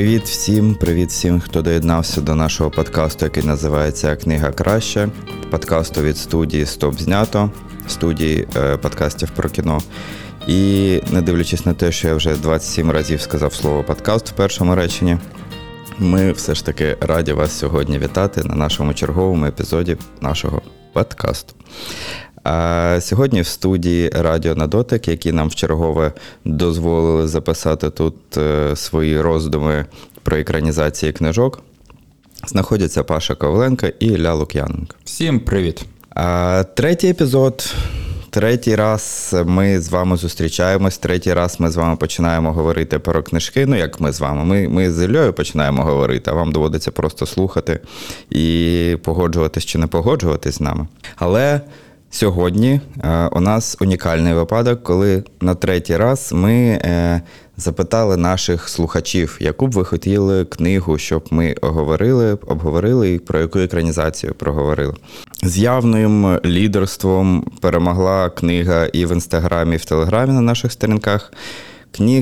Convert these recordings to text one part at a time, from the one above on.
Привіт всім, привіт всім, хто доєднався до нашого подкасту, який називається Книга краще. Подкасту від студії Стоп знято, студії е, подкастів про кіно. І не дивлячись на те, що я вже 27 разів сказав слово подкаст в першому реченні. Ми все ж таки раді вас сьогодні вітати на нашому черговому епізоді нашого подкасту. А Сьогодні в студії Радіо на дотик, які нам вчергове дозволили записати тут е, свої роздуми про екранізації книжок, знаходяться Паша Ковленка і Ілля Лук'яненко. Всім привіт! А Третій епізод. Третій раз ми з вами зустрічаємось, третій раз ми з вами починаємо говорити про книжки. Ну, як ми з вами. Ми ми з Ільою починаємо говорити, а вам доводиться просто слухати і погоджуватись чи не погоджуватись з нами. Але Сьогодні е, у нас унікальний випадок, коли на третій раз ми е, запитали наших слухачів, яку б ви хотіли книгу, щоб ми оговорили, обговорили і про яку екранізацію проговорили. З явним лідерством перемогла книга і в інстаграмі, і в телеграмі на наших сторінках.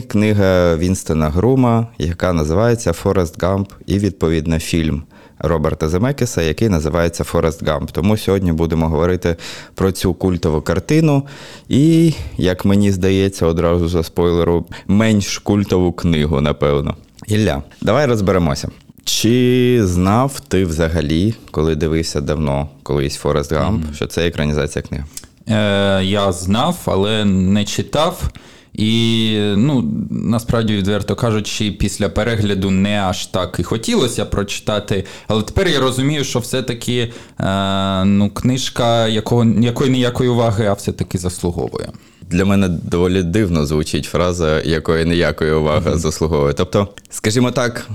Книга Вінстона Грума, яка називається Форест Гамп, і відповідно фільм. Роберта Земекіса, який називається Форест Гамп. Тому сьогодні будемо говорити про цю культову картину. І, як мені здається, одразу за спойлеру, менш культову книгу, напевно. Ілля, давай розберемося. Чи знав ти взагалі, коли дивився давно колись Форест Гамп, mm-hmm. що це екранізація книги? Е, Я знав, але не читав. І ну, насправді, відверто кажучи, після перегляду не аж так і хотілося прочитати. Але тепер я розумію, що все-таки е, ну, книжка якого, якої ніякої уваги, а все-таки заслуговує. Для мене доволі дивно звучить фраза, якої ніякої уваги mm-hmm. заслуговує. Тобто, скажімо так,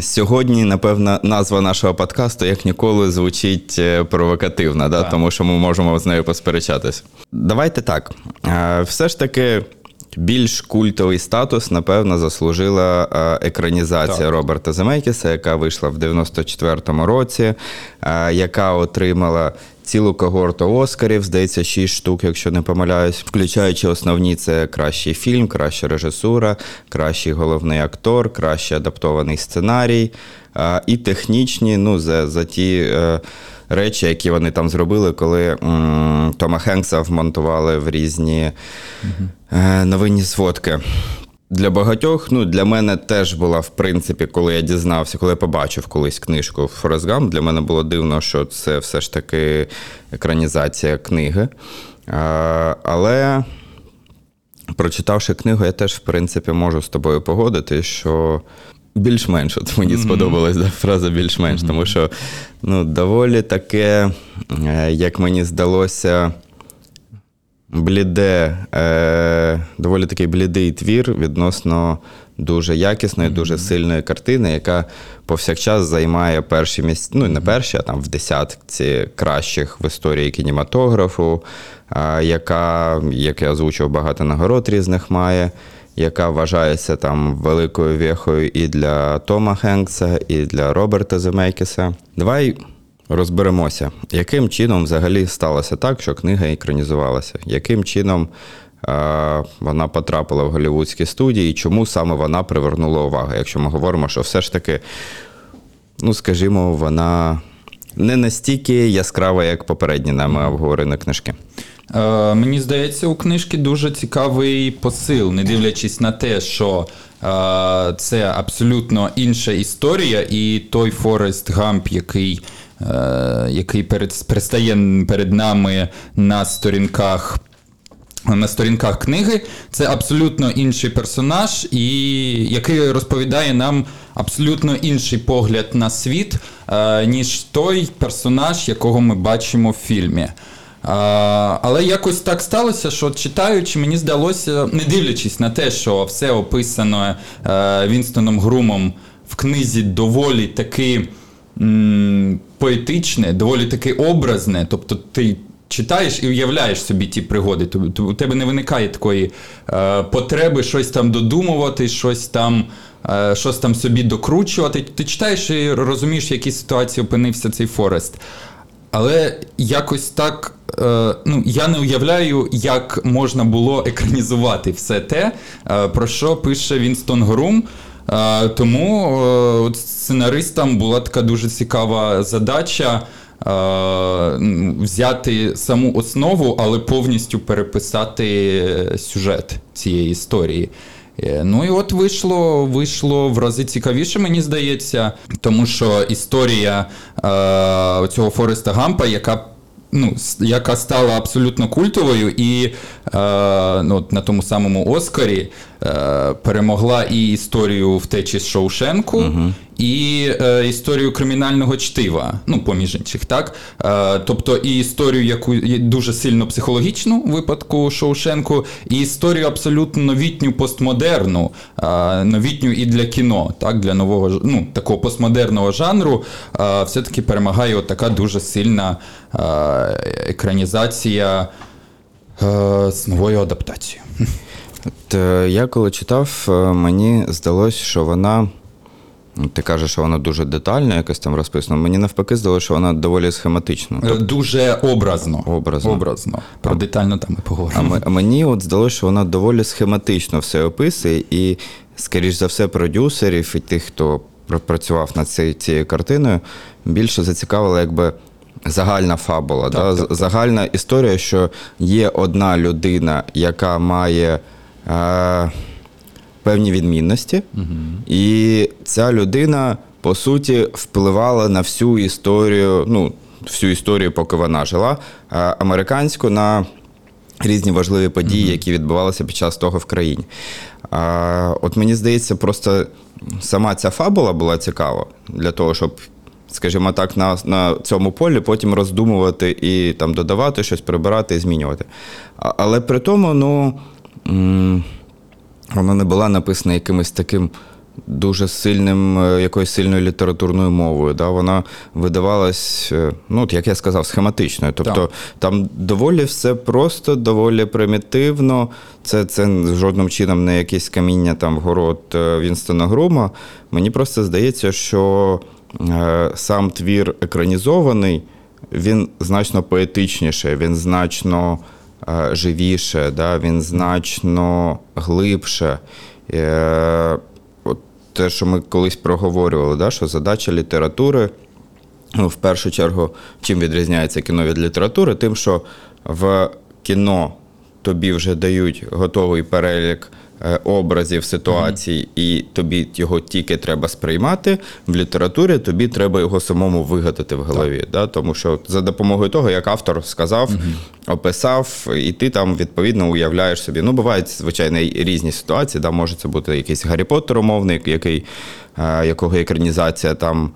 сьогодні, напевно, назва нашого подкасту як ніколи звучить е, провокативно, да? тому що ми можемо з нею посперечатись. Давайте так. Е, все ж таки. Більш культовий статус, напевно, заслужила е, екранізація так. Роберта Земекіса, яка вийшла в 94-му році, е, яка отримала цілу когорту Оскарів, здається, 6 штук, якщо не помиляюсь, включаючи основні, це кращий фільм, краща режисура, кращий головний актор, кращий адаптований сценарій е, і технічні, ну, за, за ті речі, які вони там зробили, коли м, Тома Хенкса вмонтували в різні е, новинні сводки. Для багатьох, ну для мене теж була, в принципі, коли я дізнався, коли я побачив колись книжку Форест Гамп, для мене було дивно, що це все ж таки екранізація книги. А, Але прочитавши книгу, я теж, в принципі, можу з тобою погодити, що більш-менш, от мені mm-hmm. сподобалась да, фраза більш-менш, mm-hmm. тому що ну, доволі таке, е, як мені здалося, бліде, е, доволі такий блідий твір відносно дуже якісної, mm-hmm. дуже сильної картини, яка повсякчас займає перші місця, ну не перші, а там в десятці кращих в історії кінематографу, е, яка, як я озвучив, багато нагород різних має яка вважається там великою вехою і для Тома Хенкса, і для Роберта Земекіса. Давай розберемося, яким чином взагалі сталося так, що книга екранізувалася, яким чином вона потрапила в голівудські студії, і чому саме вона привернула увагу, якщо ми говоримо, що все ж таки, ну скажімо, вона не настільки яскрава, як попередні нами обговорені книжки. Е, Мені здається, у книжки дуже цікавий посил, не дивлячись на те, що е, це абсолютно інша історія, і той Форест Гамп, який е, який перед, предстає перед нами на сторінках. На сторінках книги це абсолютно інший персонаж, і який розповідає нам абсолютно інший погляд на світ, е, ніж той персонаж, якого ми бачимо в фільмі. Але якось так сталося, що читаючи, мені здалося, не дивлячись на те, що все описано е, Вінстоном Грумом в книзі доволі таки поетичне, доволі таки образне. Тобто ти читаєш і уявляєш собі ті пригоди. Тобто у тебе не виникає такої е, потреби щось там додумувати, щось там. Е, щось там собі докручувати. Ти читаєш і розумієш, в якій ситуації опинився цей Форест. Але якось так е, ну, я не уявляю, як можна було екранізувати все те, е, про що пише Вінстон Грум. Е, тому е, от сценаристам була така дуже цікава задача. е, Взяти саму основу, але повністю переписати сюжет цієї історії. Е, Ну і от вийшло, вийшло в рази цікавіше, мені здається, тому що історія е, цього Фореста Гампа, яка ну, яка стала абсолютно культовою, і е, ну, на тому самому Оскарі е, перемогла і історію втечі з Шоушенку, і е, історію кримінального чтива, ну, поміж інших, так? Е, тобто і історію, яку дуже сильно психологічну випадку Шоушенку, і історію абсолютно новітню постмодерну, е, новітню і для кіно, так, для нового ну, такого постмодерного жанру, е, все-таки перемагає от така дуже сильна е, екранізація е, з новою адаптацією. От, е, я коли читав, е, мені здалось, що вона. ну, Ти кажеш, що вона дуже детально якось там розписана. Мені навпаки здалося, що вона доволі схематична. Е, Дуже образно. Образно. образно. Про детально там ми А поговоримо. м- а мені от здалося, що вона доволі схематично все описує, і, скоріш за все, продюсерів і тих, хто працював над цією, цією картиною, більше зацікавила якби загальна фабула. да? так, З- Загальна історія, що є одна людина, яка має. Е- Певні відмінності, і ця людина, по суті, впливала на всю історію, ну, всю історію, поки вона жила, е, американську на різні важливі події, які відбувалися під час того в країні. А, от мені здається, просто сама ця фабула була цікава для того, щоб. Скажімо так, на, на цьому полі потім роздумувати і там додавати щось, прибирати і змінювати. А, але при тому, ну вона не була написана якимось таким дуже сильним, е, якоюсь сильною літературною мовою. Да? Вона видавалась, е, ну, як я сказав, схематичною. Тобто Так. там доволі все просто, доволі примітивно. Це, це жодним чином не якесь каміння там в город е, Вінстона Грума. Мені просто здається, що сам твір екранізований, він значно поетичніше, він значно живіше, да? він значно глибше. Е, от те, що ми колись проговорювали, да? що задача літератури. Ну, в першу чергу, чим відрізняється кіно від літератури? Тим, що в кіно тобі вже дають готовий перелік е, образів, ситуацій, і тобі його тільки треба сприймати. В літературі тобі треба його самому вигадати в голові. Да? Тому що за допомогою того, як автор сказав, описав, і ти там відповідно уявляєш собі. Ну, бувають, звичайно, різні ситуації. Да? Може це бути якийсь Гаррі Поттер умовний, який, е, якого екранізація там.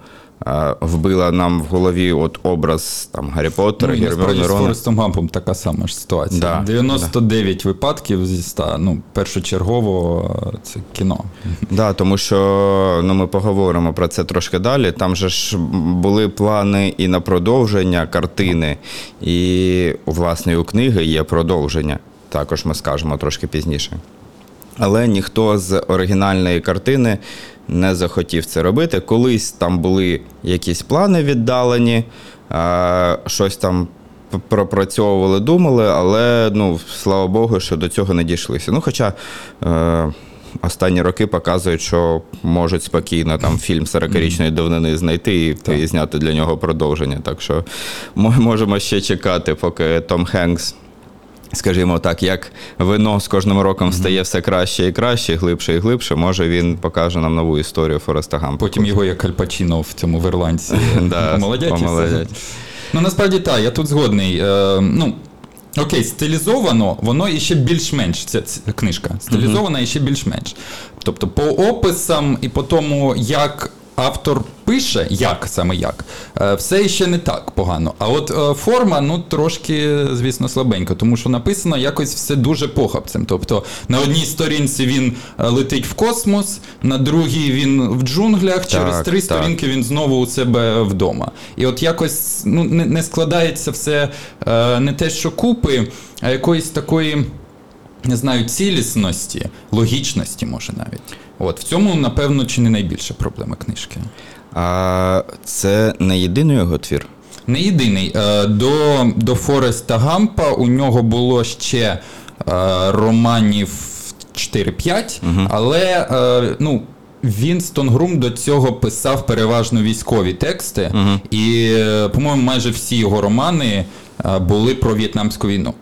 Вбила нам в голові от образ там Гаррі Поттера, Ну, Герміони з. Форестом Гампом така сама ж ситуація. Да, 99 випадків зі 100, ну, першочергово е, це кіно. Да, тому що ну, ми поговоримо про це трошки далі. Там же ж були плани і на продовження картини, і власне у книги є продовження. Також ми скажемо трошки пізніше. Але ніхто з оригінальної картини не захотів це робити. Колись там були якісь плани віддалені, щось там пропрацьовували, думали, але ну, слава Богу, що до цього не дійшлися. Ну, хоча е, останні роки показують, що можуть спокійно там фільм 40-річної давнини знайти і, і зняти для нього продовження. Так що ми можемо ще чекати, поки Том Хенкс скажімо так, як вино з кожним роком стає все краще і краще, глибше і глибше, може він покаже нам нову історію Фореста Гампа. Потім його як Альпачино в цьому в Ірландці. Помолодять. Ну насправді так, я тут згодний. Е, ну, Окей, стилізовано, воно іще більш-менш, ця, ця книжка. Стилізована іще більш-менш. Тобто, по описам і по тому, як автор пише, як саме як, е, все ще не так погано. А от е, форма, ну трошки, звісно, слабенько, тому що написано якось все дуже похабцем. Тобто на одній сторінці він е, летить в космос, на другій він в джунглях, через Так, три так. сторінки він знову у себе вдома. І от якось ну, не, не складається все не те, що купи, а якоїсь такої. Не знаю, цілісності, логічності, може навіть. От в цьому, напевно, чи не найбільша проблема книжки. А це не єдиний його твір. Не єдиний. Е, До, до Фореста Гампа у нього було ще е, романів 4-5, але е, ну, Вінстон Грум до цього писав переважно військові тексти, і, по-моєму, майже всі його романи були про В'єтнамську війну.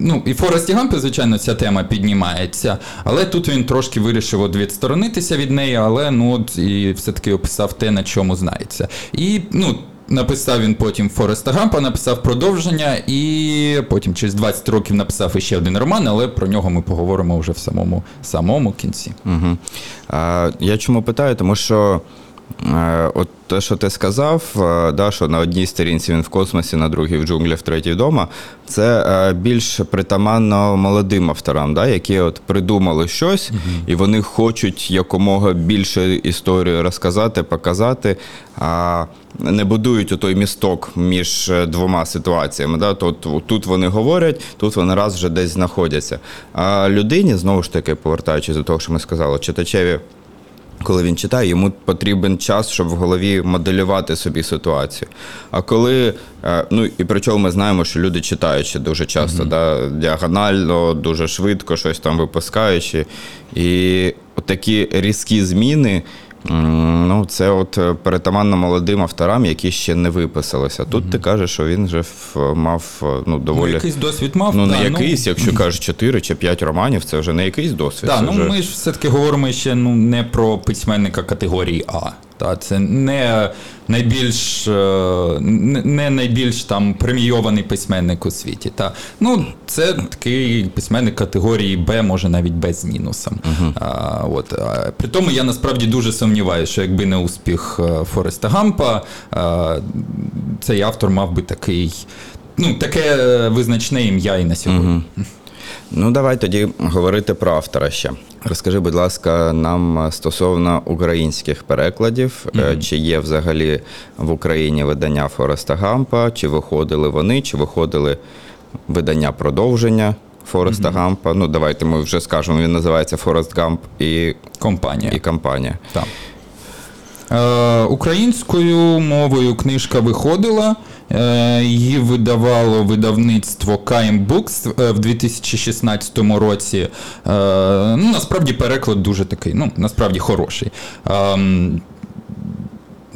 Ну, і Форесті Гампі, звичайно, ця тема піднімається, але тут він трошки вирішив от відсторонитися від неї, але ну от і все-таки описав те, на чому знається. І ну. Написав він потім Фореста Гампа, написав продовження, і потім через 20 років написав іще один роман, але про нього ми поговоримо вже в самому самому кінці. Угу. А, я чому питаю? Тому що от те, що ти сказав, е, да, що на одній сторінці він в космосі, на другій в джунглях, в третій вдома, це е, більш притаманно молодим авторам, да, які от придумали щось, і вони хочуть якомога більше історію розказати, показати, а не будують той місток між е, двома ситуаціями. Да? Тут, тут вони говорять, тут вони раз вже десь знаходяться. А людині, знову ж таки, повертаючись до того, що ми сказали, читачеві. Коли він читає, йому потрібен час, щоб в голові моделювати собі ситуацію. А коли, е, ну і причому ми знаємо, що люди читаючи дуже часто, да, діагонально, дуже швидко, щось там випускаючи. І такі різкі зміни. Ну, це от е, перетаманно молодим авторам, які ще не виписалися. Тут ти кажеш, що він вже мав ну доволі Ну, якийсь досвід мав. Ну, да, не якийсь, якщо кажеш 4 чи 5 романів, це вже не якийсь досвід. Так, ну вже... ми ж все-таки говоримо ще ну, не про письменника категорії А. Та, це не найбільш е, не найбільш там премійований письменник у світі. Та. Ну, це такий письменник категорії Б, може навіть Б з мінусом. А, от. а, При тому я насправді дуже сумніваюся, що якби не успіх е, Фореста Гампа, а, цей автор мав би такий. Ну, таке е, визначне ім'я і на сьогодні. Ну, давай тоді говорити про автора ще. Розкажи, будь ласка, нам стосовно українських перекладів, е, чи є взагалі в Україні видання Фореста Гампа, чи виходили вони, чи виходили видання продовження Фореста Гампа. Ну, давайте ми вже скажемо, він називається Форест Гамп і, Компанія. і компанія. Так. Е, українською мовою книжка виходила. Е, її видавало видавництво KM Books е, в 2016 році. Е, ну, насправді переклад дуже такий, ну, насправді хороший. Ем,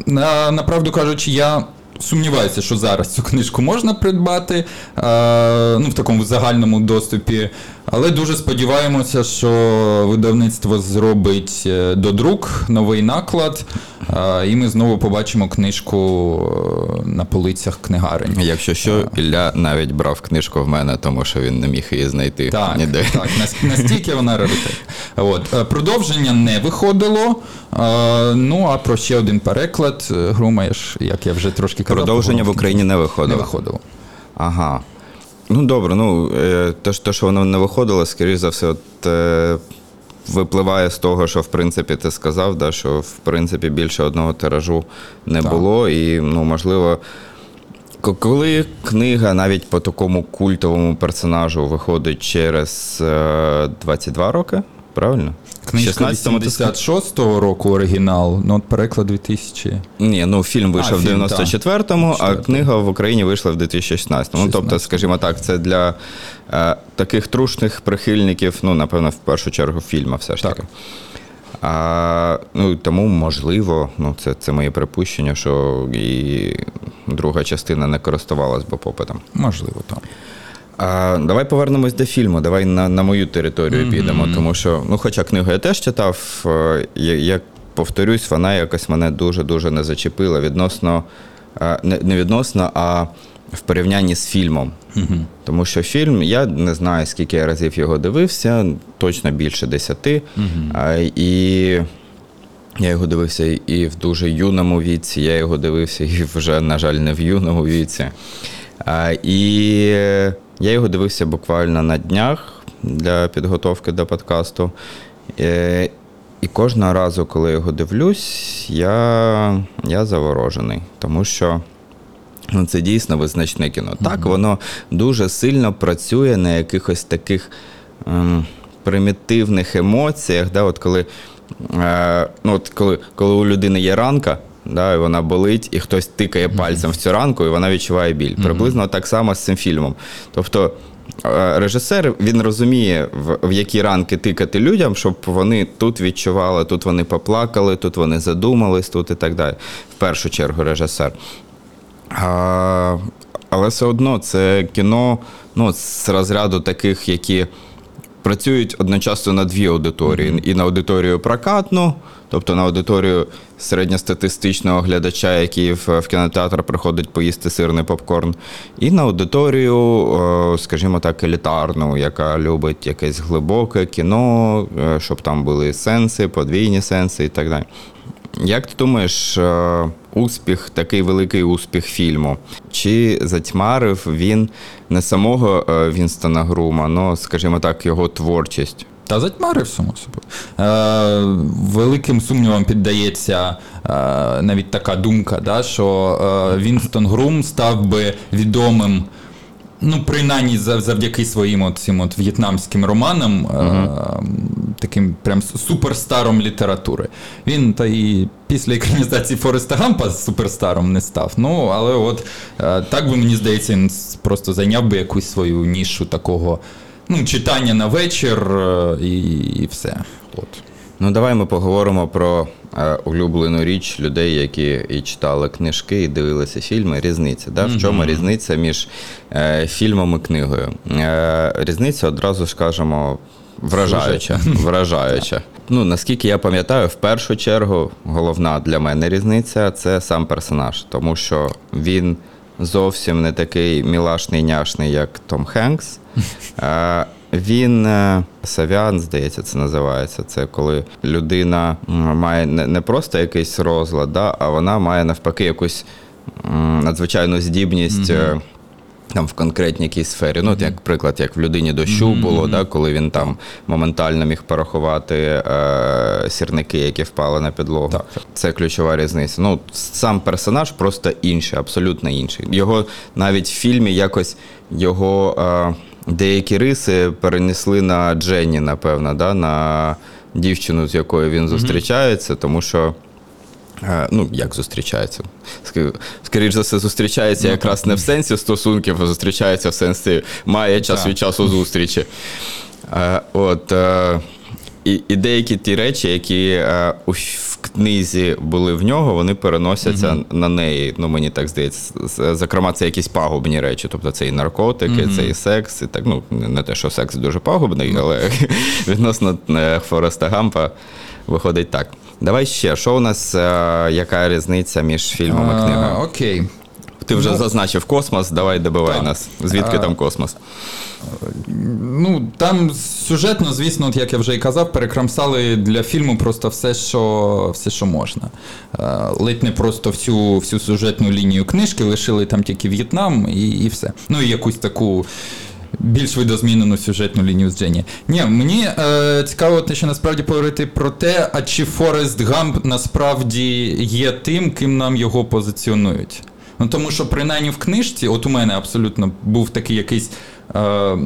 на, направду кажучи, я сумніваюся, що зараз цю книжку можна придбати е, ну, в такому загальному доступі. Але дуже сподіваємося, що видавництво зробить е, додрук, новий наклад, е, і ми знову побачимо книжку е, на полицях книгарень. Якщо що, Ілля навіть брав книжку в мене, тому що він не міг її знайти Так, ніде. так, настільки вона раритет. От. е, Продовження не виходило. е, Ну, а про ще один переклад, е, Грумаєш, як я вже трошки казав. Продовження в. Україні не не виходило. виходило. Ага. Ну добре, ну е, те, що- те, що воно не виходило, скоріш за все, от, е, випливає з того, що в принципі ти сказав, да, що в принципі більше одного тиражу не Так. було. І, ну, можливо, коли книга навіть по такому культовому персонажу виходить через е, 22 роки, правильно? Книжка 16-му ти сказав? 86-го року оригінал, ну от переклад 2000. Ні, ну фільм вийшов фільм, в 94-му, а книга в Україні вийшла в 2016-му. Ну, тобто, скажімо так, це для е, таких трушних прихильників, ну, напевно, в першу чергу, фільма все ж Так. таки. А, ну, тому, можливо, ну, це, це моє припущення, що і друга частина не користувалась би попитом. Можливо, так. А, давай повернемось до фільму. Давай на, на мою територію підемо. Тому що, ну, хоча книгу я теж читав, е, я, я повторюсь, вона якось мене дуже-дуже не зачепила відносно, е, не, не відносно, а в порівнянні з фільмом. Тому що фільм, я не знаю, скільки я разів його дивився, точно більше десяти. А, і я його дивився і в дуже юному віці, я його дивився і вже, на жаль, не в юному віці. А, і я його дивився буквально на днях для підготовки до подкасту. Е, І кожного разу, коли його дивлюсь, я, я заворожений, тому що. Ну, це дійсно визначне кіно. Так, воно дуже сильно працює на якихось таких ем, примітивних емоціях. Да, от коли, е, ну, от коли, коли у людини є ранка, да, і вона болить, і хтось тикає пальцем в цю ранку, і вона відчуває біль. Приблизно так само з цим фільмом. Тобто е, режисер він розуміє, в, в які ранки тикати людям, щоб вони тут відчували, тут вони поплакали, тут вони задумались, тут і так далі. В першу чергу режисер. А, але все одно це кіно ну, з розряду таких, які працюють одночасно на дві аудиторії: і на аудиторію прокатну, тобто на аудиторію середньостатистичного глядача, який в, в кінотеатр приходить поїсти сирний попкорн, і на аудиторію, скажімо так, елітарну, яка любить якесь глибоке кіно, е, щоб там були сенси, подвійні сенси і так далі. Як ти думаєш, е, успіх, такий великий успіх фільму? Чи затьмарив він не самого е, Вінстона Грума, ну, скажімо так, його творчість? Та затьмарив само собою. Е, великим сумнівом піддається е, навіть така думка, да, що е, Вінстон Грум став би відомим. Ну, принаймні завдяки своїм от цим от в'єтнамським романам, е, таким прям суперстаром літератури. Він та і після екранізації Фореста Гампа суперстаром не став. Ну, але от е, так би мені здається, він просто зайняв би якусь свою нішу такого ну, читання на вечір е, і, і все. От. Ну, давай ми поговоримо про е, улюблену річ людей, які і читали книжки, і дивилися фільми. Різниця. Да? В чому різниця між е, фільмом і книгою? Е, різниця одразу скажемо. Вражаюча, вражаюча. Ну наскільки я пам'ятаю, в першу чергу головна для мене різниця це сам персонаж, тому що він зовсім не такий мілашний няшний, як Том Хенкс. Він е, савян, здається, це називається. Це коли людина має не просто якийсь розлад, да, а вона має навпаки якусь надзвичайну здібність. е, Там в конкретній якійсь сфері. Ну, як приклад, як в людині дощу було, да, коли він там моментально міг порахувати е, сірники, які впали на підлогу. Так. Це ключова різниця. Ну, сам персонаж просто інший, абсолютно інший. Його навіть в фільмі якось його е, деякі риси перенесли на Дженні, напевно, да, на дівчину, з якою він зустрічається, тому що. Е, Ну, як зустрічається? Скоріше за все, зустрічається якраз не в сенсі стосунків, а зустрічається в сенсі має час від часу зустрічі. Е, От, е, і, і деякі ті речі, які у в книзі були в нього, вони переносяться на неї. Ну, мені так здається. Зокрема, це якісь пагубні речі. Тобто це і наркотики, це і секс, і так. Ну, не те, що секс дуже пагубний, але відносно е, Фореста Гампа виходить так. Давай ще, що у нас, е, яка різниця між фільмом і книгою? окей. Ти вже ну- зазначив космос, давай добивай Так. нас. Звідки А, там космос? Ну, там сюжетно, звісно, от як я вже і казав, перекрамсали для фільму просто все, що, все, що можна. Е, Ледь не просто всю, всю сюжетну лінію книжки, лишили там тільки В'єтнам і, і все. Ну і якусь таку. Більш видозмінену сюжетну лінію з Дженні. Ні, мені е, цікаво те, що насправді поговорити про те, а чи Форест Гамп насправді є тим, ким нам його позиціонують. Ну тому що принаймні в книжці, от у мене абсолютно був такий якийсь. Е,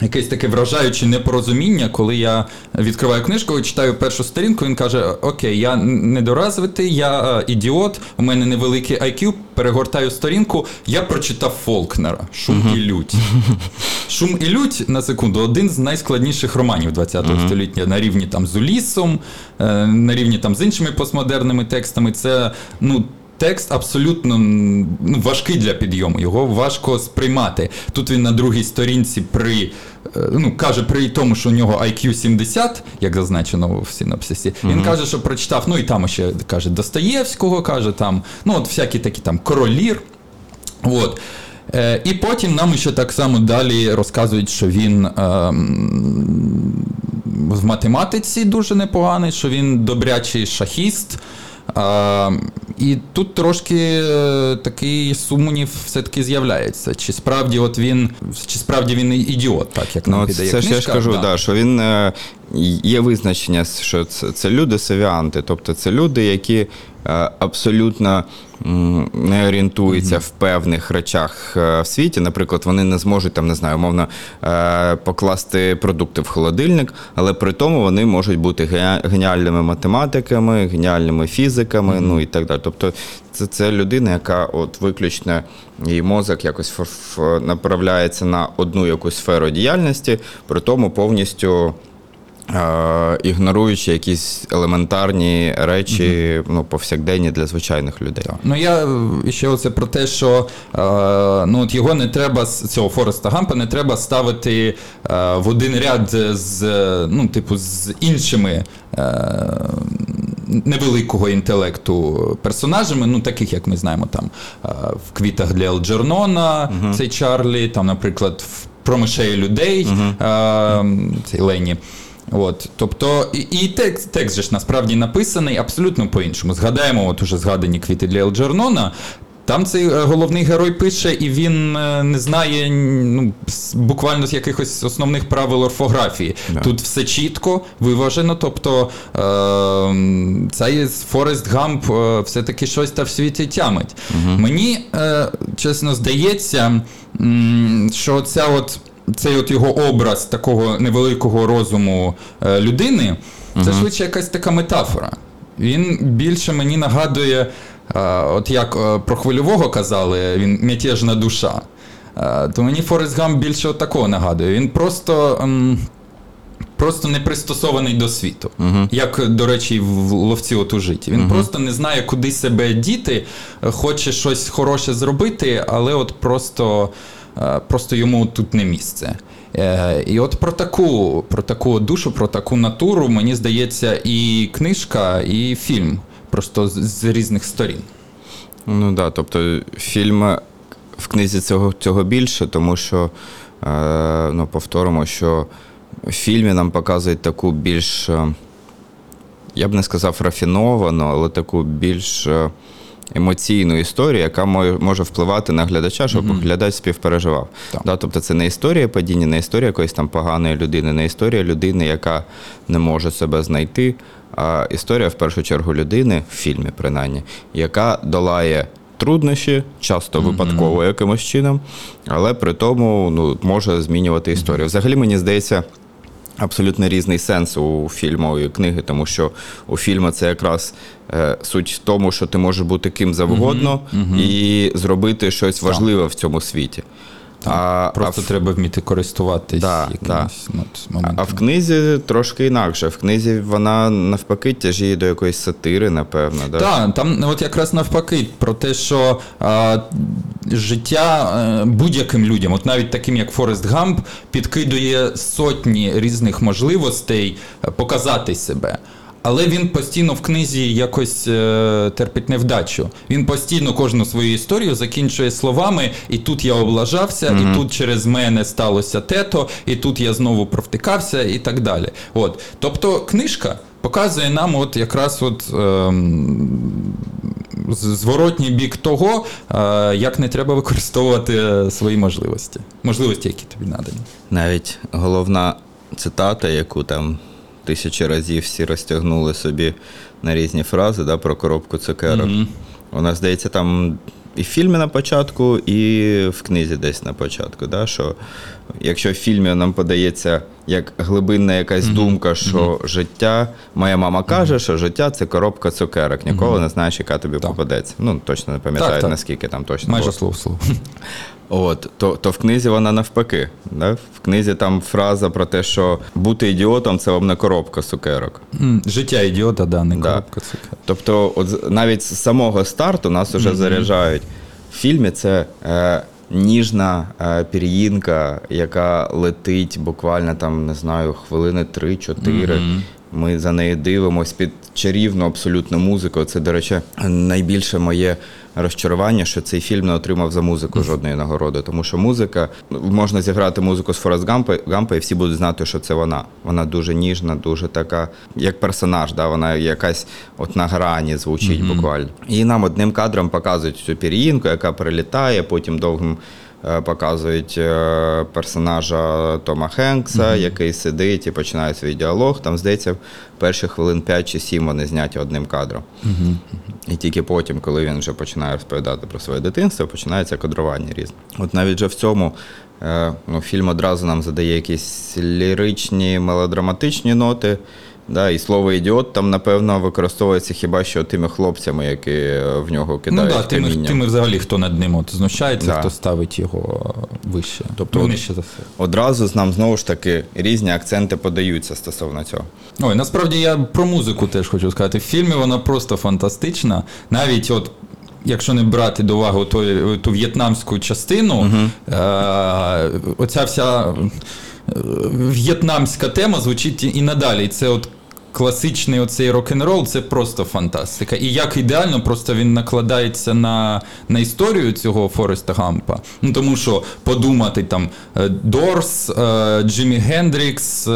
Якесь таке вражаюче непорозуміння, коли я відкриваю книжку і читаю першу сторінку, він каже: Окей, я недоразвитий, я е, ідіот, у мене невеликий IQ, перегортаю сторінку, я прочитав Фолкнера Шум і лють. Шум і лють на секунду один з найскладніших романів ХХ століття на рівні там з Улісом, е, на рівні там з іншими постмодерними текстами. Це ну. Текст абсолютно ну, важкий для підйому, його важко сприймати. Тут він на другій сторінці при е, ну, каже при тому, що у нього IQ 70, як зазначено в синопсисі, він каже, що прочитав, ну і там ще каже Достоєвського, каже там, ну от всякі такі там королір. От. Е, і потім нам ще так само далі розказують, що він ем, в математиці дуже непоганий, що він добрячий шахіст. А, і тут трошки е, такий сумнів все-таки з'являється. Чи справді от він, чи справді він ідіот, так як нам Ну, піддає це ж я ж кажу, Да. да. що він е, є визначення, що це, це люди севіанти, тобто це люди, які е, абсолютно не орієнтуються в певних речах е, в світі. Наприклад, вони не зможуть там, не знаю, умовно е, покласти продукти в холодильник, але при тому вони можуть бути геніальними математиками, геніальними фізиками, ну і так далі. Тобто, це, це людина, яка от виключно її мозок якось направляється на одну якусь сферу діяльності, при тому повністю. Е, Ігноруючи якісь елементарні речі, ну повсякденні для звичайних людей. Ну я е, ще оце про те, що е, ну от його не треба цього Фореста Гампа не треба ставити е, в один ряд з ну, типу, з іншими. Е, Невеликого інтелекту персонажами, ну таких, як ми знаємо, там е, в квітах для Елджернона, цей Чарлі, там, наприклад, в про мишей людей, е, цей Лені. От, тобто, і, і текст, текст же ж насправді написаний абсолютно по-іншому. Згадаємо, от уже згадані квіти для Елджернона. Там цей е, головний герой пише, і він е, не знає ну, буквально з якихось основних правил орфографії. Да. Тут все чітко, виважено. Тобто е, цей Форест Гамп е, все-таки щось та в світі тямить. Мені, е, чесно здається, що ця от. Цей от його образ такого невеликого розуму е, людини, це швидше якась така метафора. Він більше мені нагадує, е, от як е, про хвильового казали, він мятежна душа. То мені Форест Гамп більше от такого нагадує. Він просто. ем, Просто не пристосований до світу. Як, до речі, в ловці от у житті. Він просто не знає, куди себе діти, хоче щось хороше зробити, але от просто, просто йому тут не місце. Е, І от про таку, про таку душу, про таку натуру, мені здається, і книжка, і фільм. Просто з, різних сторін. Ну да, тобто фільм в книзі цього, цього більше, тому що е, ну, повторимо, що в фільмі нам показують таку більш, е, я б не сказав рафіновану, але таку більш е, емоційну історію, яка може впливати на глядача, щоб глядач співпереживав. Так. Да, тобто це не історія падіння, не історія якоїсь там поганої людини, не історія людини, яка не може себе знайти, а історія в першу чергу людини, в фільмі принаймні, яка долає труднощі, часто випадково якимось чином, але при тому ну, може змінювати історію. Взагалі, мені здається. Абсолютно різний сенс у фільму і книги, тому що у фільму це якраз е, суть в тому, що ти можеш бути ким завгодно і зробити щось важливе в цьому світі. А, Просто а, в, треба вміти користуватись Да, якимось ну, от, а в книзі трошки інакше. В книзі вона навпаки тяжіє до якоїсь сатири, напевно. Да? Так, там от якраз навпаки про те, що а, життя е, будь-яким людям, от навіть таким як Форест Гамп, підкидує сотні різних можливостей е, показати себе. Але він постійно в книзі якось е, терпить невдачу. Він постійно кожну свою історію закінчує словами: і тут я облажався, і тут через мене сталося тето, і тут я знову провтикався, і так далі. От. Тобто книжка показує нам от якраз от, з- зворотній бік того, е, як не треба використовувати е, свої можливості. Можливості, які тобі надані. Навіть головна цитата, яку там тисячі разів всі розтягнули собі на різні фрази да, про коробку цукерок. Вона, здається, там і в фільмі на початку, і в книзі десь на початку. Да, що якщо в фільмі нам подається як глибинна якась думка, що життя, моя мама каже, що життя це коробка цукерок. Ніколи не знаєш, яка тобі попадеться. Ну, точно не пам'ятаю, Так, так. наскільки там точно. Майже було. слово слово. От, то, то в книзі вона навпаки. Да? В книзі там фраза про те, що бути ідіотом це вам не коробка цукерок. М, Життя ідіота, да, не Да. коробка цукерок. Тобто, от навіть з самого старту нас вже заряджають. В фільмі це е, ніжна е, пір'їнка, яка летить буквально там, не знаю, хвилини 3-4. Ми за нею дивимось під чарівну абсолютну музику. Це, до речі, найбільше моє розчарування, що цей фільм не отримав за музику жодної нагороди. Тому що музика можна зіграти музику з Форест Гампа, Гампа, і всі будуть знати, що це вона. Вона дуже ніжна, дуже така, як персонаж. Да? Вона якась от на грані звучить буквально. І нам одним кадром показують цю пір'їнку, яка прилітає, потім довгим. Е, показують е, персонажа Тома Хенкса, який сидить і починає свій діалог. Там, здається, перших хвилин 5 чи 7 вони зняті одним кадром. І тільки потім, коли він вже починає розповідати про своє дитинство, починається кадрування різне. От навіть же в цьому е, ну, фільм одразу нам задає якісь ліричні, мелодраматичні ноти. Да, і слово ідіот там, напевно, використовується хіба що тими хлопцями, які е, в нього Ну кидають да, тими, тими взагалі, хто над ним от знущається, Да. хто ставить його вище. Тобто ну, нижче за все. Одразу нам знову ж таки різні акценти подаються стосовно цього. Ой, насправді я про музику теж хочу сказати. В фільмі вона просто фантастична. Навіть от. Якщо не брати до уваги ту, ту в'єтнамську частину, е, оця вся е, в'єтнамська тема звучить і надалі. І це от класичний оцей рок-н-рол, це просто фантастика. І як ідеально, просто він накладається на, на історію цього Фореста Гампа. Ну тому що подумати там е, Doors, е, Джиммі Гендрікс, е,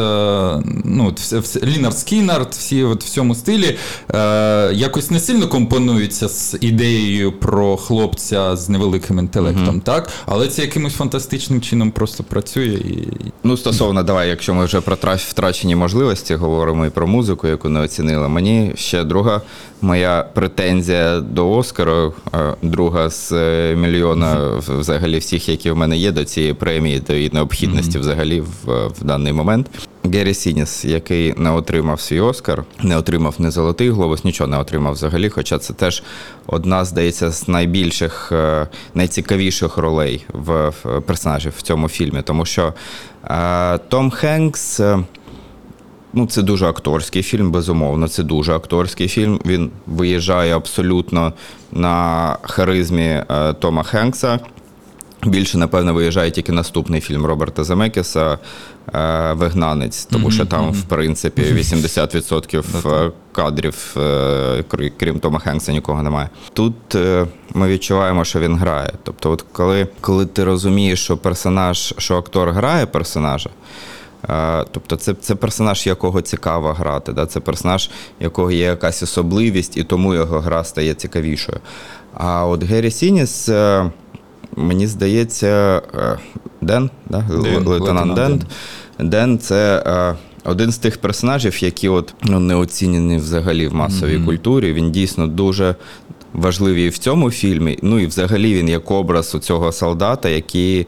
ну, Lynyrd Skynyrd, всі от в цьому стилі якось не сильно компонуються з ідеєю про хлопця з невеликим інтелектом, так? Але це якимось фантастичним чином просто працює. І... Ну, стосовно, давай, якщо ми вже про втрачені можливості говоримо і про музику, яку не оцінили. Мені ще друга моя претензія до Оскару, е, друга з е, мільйона взагалі всіх, які в мене є до цієї премії, до її необхідності взагалі в, в даний момент. Гері Сініс, який не отримав свій Оскар, не отримав не золотий глобус, нічого не отримав взагалі. Хоча це теж одна, здається, з найбільших, е, найцікавіших ролей в, персонажів в цьому фільмі, тому що е, Том Хенкс. Ну, це дуже акторський фільм, безумовно. Це дуже акторський фільм. Він виїжджає абсолютно на харизмі е, Тома Хенкса. Більше, напевно, виїжджає тільки наступний фільм Роберта Земекіса е, Вигнанець, тому що там, в принципі, 80% кадрів, е, крім Тома Хенкса, нікого немає. Тут е, ми відчуваємо, що він грає. Тобто, от коли, коли ти розумієш, що персонаж, що актор грає персонажа. Тобто це, це персонаж, якого цікаво грати. Да? Це персонаж, якого є якась особливість, і тому його гра стає цікавішою. А от Гері Сініс, е, мені здається, е, Ден, да? Ден, лейтенант Ден. Ден це е, один з тих персонажів, які от, ну, не оцінені взагалі в масовій культурі. Він дійсно дуже важливий і в цьому фільмі. Ну і взагалі він як образ у цього солдата, який.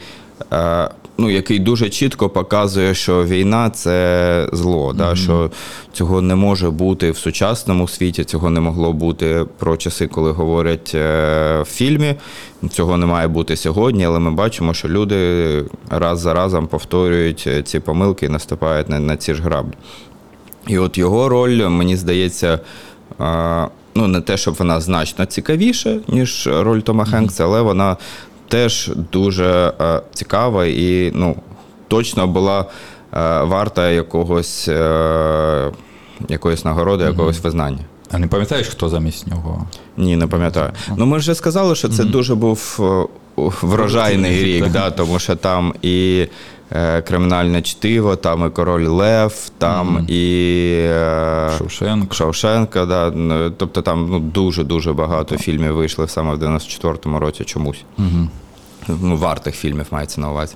Е, Ну, який дуже чітко показує, що війна це зло, да, що цього не може бути в сучасному світі, цього не могло бути про часи, коли говорять е, в фільмі. Цього не має бути сьогодні, але ми бачимо, що люди раз за разом повторюють е, ці помилки і наступають на, на ці ж граблі. І от його роль, мені здається, ну не те, щоб вона значно цікавіша, ніж роль Тома Хенкса, але вона теж дуже е, цікава і ну, точно була е, варта якогось, е, якоїсь нагороди, якогось визнання. А не пам'ятаєш, хто замість нього? Ні, не пам'ятаю. Ну ми вже сказали, що це дуже був врожайний рік, да, тому що там і кримінальне чтиво, там і король Лев, там і е, Шевченко. Шевченка. Да. Тобто там ну, дуже-дуже багато фільмів вийшли саме в 94-му році чомусь. Ну, вартих фільмів мається на увазі.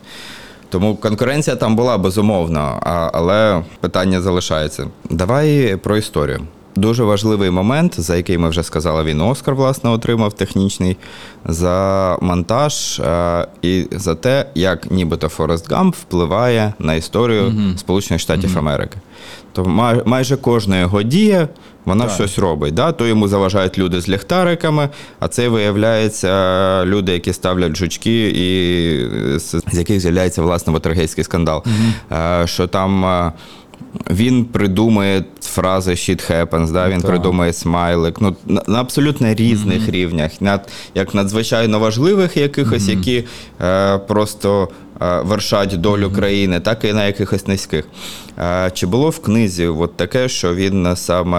Тому конкуренція там була безумовно, а, але питання залишається. Давай про історію. Дуже важливий момент, за який ми вже сказали, він Оскар, власне, отримав технічний за монтаж е, і за те, як нібито Форест Гамп впливає на історію Сполучених Штатів Америки. То май- майже кожна його дія вона Так. щось робить. Да? То йому заважають люди з ліхтариками, а це виявляється люди, які ставлять жучки, і е, з з яких з'являється власне ватергейський скандал. Е, Що там. Він придумує фрази «shit happens», да? він Так. придумує смайлик. Ну, на, на абсолютно різних рівнях, над, як надзвичайно важливих якихось, які е, просто вершать долю країни, так і на якихось низьких. Е, чи було в книзі от таке, що він саме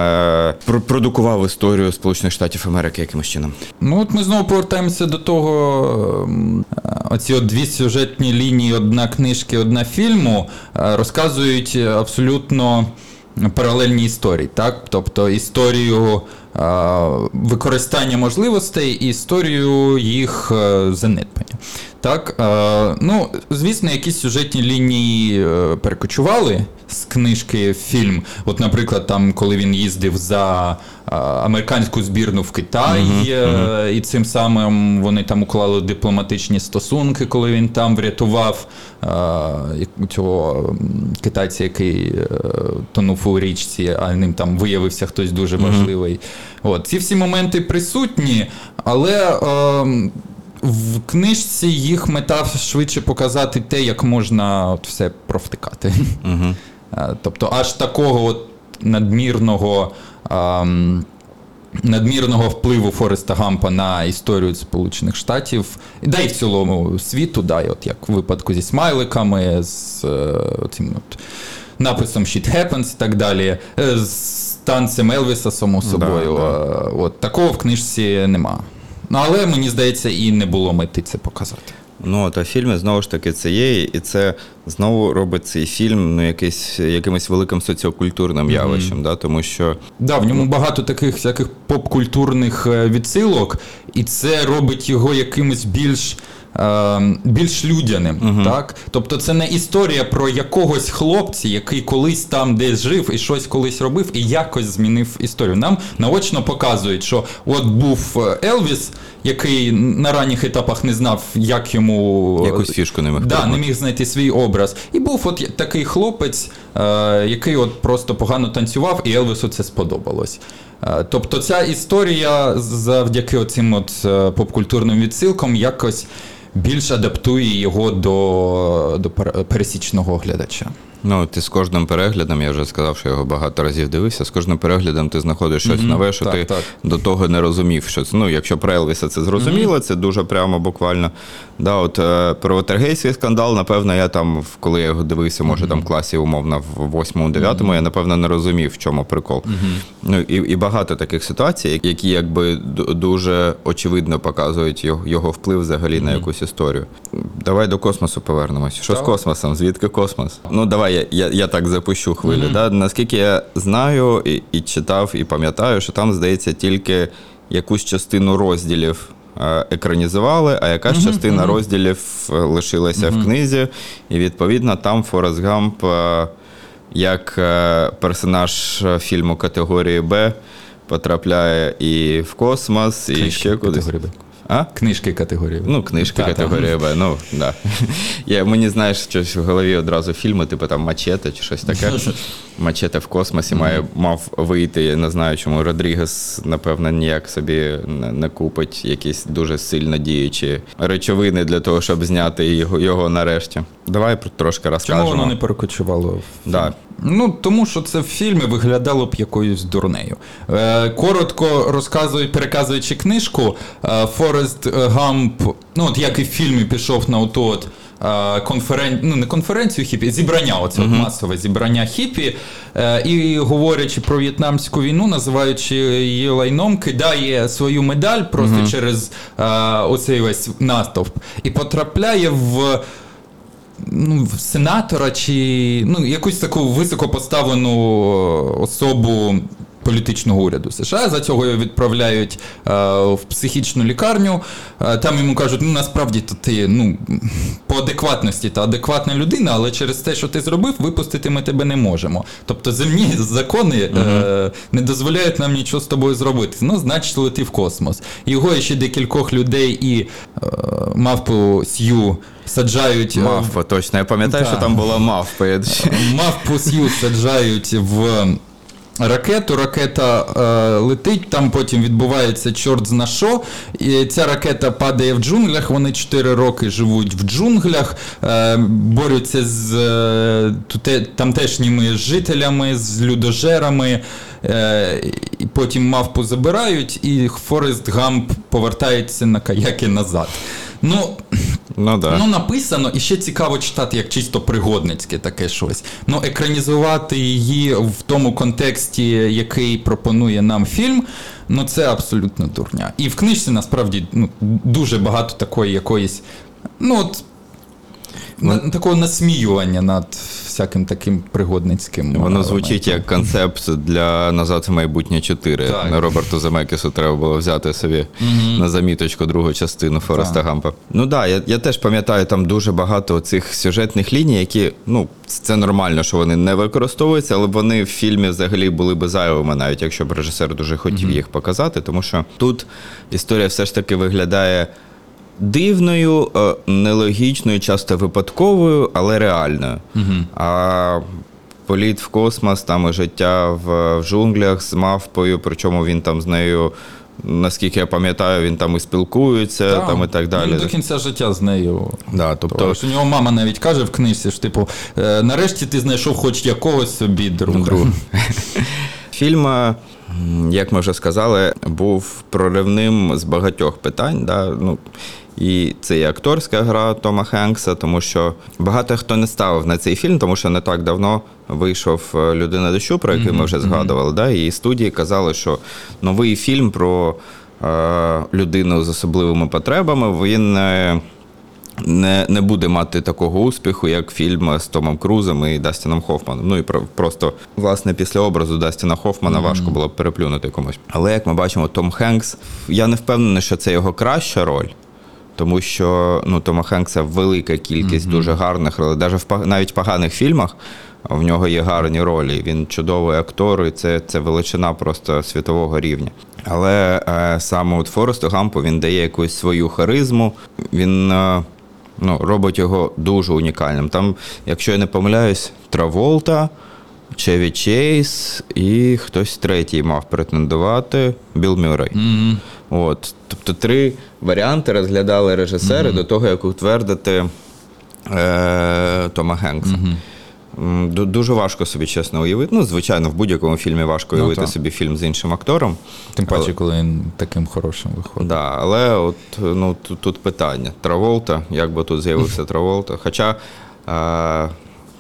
пр- продукував історію Сполучених Штатів Америки якимось чином? Ну, от ми знову повертаємося до того, ем, е, оці от дві сюжетні лінії, одна книжки, одна фільму, е, розказують абсолютно паралельні історії, так? Тобто історію використання можливостей і історію їх е, занедбання. Так, е, ну, звісно, якісь сюжетні лінії е, перекочували з книжки в фільм. От, наприклад, там, коли він їздив за е, американську збірну в Китай, е, і цим самим вони там уклали дипломатичні стосунки, коли він там врятував е, цього китайця, який е, тонув у річці, а ним там виявився хтось дуже важливий. От, ці всі моменти присутні, але. Е, в книжці їх мета швидше показати те, як можна от все провтикати. Угу. Е, Тобто, аж такого от надмірного. ам, Надмірного впливу Фореста Гампа на історію Сполучених Штатів, да і в цілому світу, да, і от як в випадку зі смайликами, з е, цим от написом Shit Happens і так далі, е, з танцем Елвіса, само собою. да. Е, От, такого в книжці нема. Ну, але мені здається, і не було мети це показати. Ну, та в фільмі знову ж таки це є, і це знову робить цей фільм ну, якийсь, якимось великим соціокультурним явищем, да, тому що Да, в ньому багато таких всяких поп-культурних е, відсилок, і це робить його якимось більш. Е, Більш людяним, так? Тобто це не історія про якогось хлопця, який колись там десь жив і щось колись робив, і якось змінив історію. Нам наочно показують, що от був е, Елвіс, який на ранніх етапах не знав, як йому якусь фішку не міг Да, не міг знайти свій образ. І був от такий хлопець, е, який от просто погано танцював, і Елвісу це сподобалось. Е, тобто ця історія завдяки оцим от е, попкультурним відсилкам якось більш адаптує його до, до пересічного глядача. Ну, ти з кожним переглядом, я вже сказав, що я його багато разів дивився. З кожним переглядом ти знаходиш щось Мгм, нове, що так, ти так. до того не розумів. Що це, ну, якщо про Елвіса це зрозуміло, це дуже прямо буквально. Да, от, е, про Ватергейський скандал, напевно, я там, коли я його дивився, може там в класі умовно в 8-9, я напевно не розумів, в чому прикол. Ну, і, і багато таких ситуацій, які якби дуже очевидно показують його, його вплив взагалі на якусь історію. Давай до космосу повернемося. Що з космосом? Звідки космос? Ну давай я, я, я так запущу хвилю. Да? Наскільки я знаю і, і читав, і пам'ятаю, що там, здається, тільки якусь частину розділів. е, Екранізували, а якась частина розділів е, лишилася в книзі, і відповідно там Форест Гамп е, як персонаж фільму категорії Б потрапляє і в космос, і Книжки ще кудись. категорії Б. А? Книжки категорії. Ну, Та, та. Б. Ну, да. Я, мені знаєш, щось в голові одразу фільми, типу там Мачете чи щось таке. Мачете в космосі має, мав вийти. Я не знаю, чому Родрігес, напевно, ніяк собі не, не купить якісь дуже сильно діючі речовини для того, щоб зняти його, його нарешті. Давай трошки розкажемо. Чому воно не перекочувало в Да. Ну, тому що це в фільмі виглядало б якоюсь дурнею. Е, коротко розказують, переказуючи книжку, е, Форест Гамп, ну от як і в фільмі пішов на оту от. е, Конферен... Ну, не конференцію хіпі, зібрання, оце от масове зібрання хіпі. Е, і говорячи про в'єтнамську війну, називаючи її лайном, кидає свою медаль просто через е, оцей весь настовп і потрапляє в ну, сенатора чи ну, якусь таку високопоставлену особу політичного уряду США. За цього його відправляють е, в психічну лікарню. Е, там йому кажуть, ну насправді то ти ну, по адекватності та адекватна людина, але через те, що ти зробив, випустити ми тебе не можемо. Тобто земні закони е, не дозволяють нам нічого з тобою зробити. Ну, значить, лети в космос. Його і ще декількох людей і е, мавпу Сью саджають. е, Мавпа, точно. Я пам'ятаю, Да. що там була мавпа. Мавпу Сью саджають в ракету. Ракета е, летить, там потім відбувається чорт зна що. І ця ракета падає в джунглях. Вони 4 роки живуть в джунглях, е, борються з е, туте- тамтешніми жителями, з людожерами. Е, і потім мавпу забирають, і Форест Гамп повертається на каяки назад. Ну, Ну да. Ну, написано, і ще цікаво читати, як чисто пригодницьке таке щось. Ну, екранізувати її в тому контексті, який пропонує нам фільм, ну це абсолютно дурня. І в книжці насправді ну, дуже багато такої якоїсь. Ну, от, на, такого насміювання над всяким таким пригодницьким. Воно елементом. звучить як концепт для назад в майбутнє 4. Так. Роберту Земекісу треба було взяти собі на заміточку другу частину Фореста Так. Гампа. Ну так, да, я, я теж пам'ятаю там дуже багато цих сюжетних ліній, які ну це нормально, що вони не використовуються, але вони в фільмі взагалі були би зайвими, навіть якщо б режисер дуже хотів їх показати, тому що тут історія все ж таки виглядає. Дивною, е, нелогічною, часто випадковою, але реальною. А політ в космос, там і життя в, в джунглях з мавпою, причому він там з нею, наскільки я пам'ятаю, він там і спілкується, Так, там і так далі. Він до кінця життя з нею. Да, тобто, Тому що у нього мама навіть каже в книжці, що типу, «Е, нарешті ти знайшов хоч якогось собі друга. Друг. Фільм, е, як ми вже сказали, був проривним з багатьох питань. Да? Ну, і це і акторська гра Тома Хенкса, тому що багато хто не ставив на цей фільм, тому що не так давно вийшов е, Людина дощу, про який ми вже згадували. Да? І студії казали, що новий фільм про е, людину з особливими потребами він. не, не буде мати такого успіху, як фільм з Томом Крузом і Дастіном Хоффманом. Ну і про, просто власне після образу Дастіна Хоффмана важко було б переплюнути комусь. Але як ми бачимо, Том Хенкс, я не впевнений, що це його краща роль. Тому що ну, Тома Хенкса велика кількість дуже гарних ролей. Навіть в навіть в поганих фільмах в нього є гарні ролі. Він чудовий актор, і це, це величина просто світового рівня. Але е, саме от Форесту Гампу він дає якусь свою харизму. Він е, ну, робить його дуже унікальним. Там, якщо я не помиляюсь, Траволта, Чеві Чейз і хтось третій мав претендувати Білл Мюррей. От, тобто три варіанти розглядали режисери до того, як утвердити е, Тома Генкса. Ду- Дуже важко собі чесно уявити. Ну, звичайно, в будь-якому фільмі важко Ну, уявити так. собі фільм з іншим актором. Тим паче, коли він таким хорошим виходить. Да, але от ну тут, тут питання. Траволта, як би тут з'явився Траволта. Хоча е,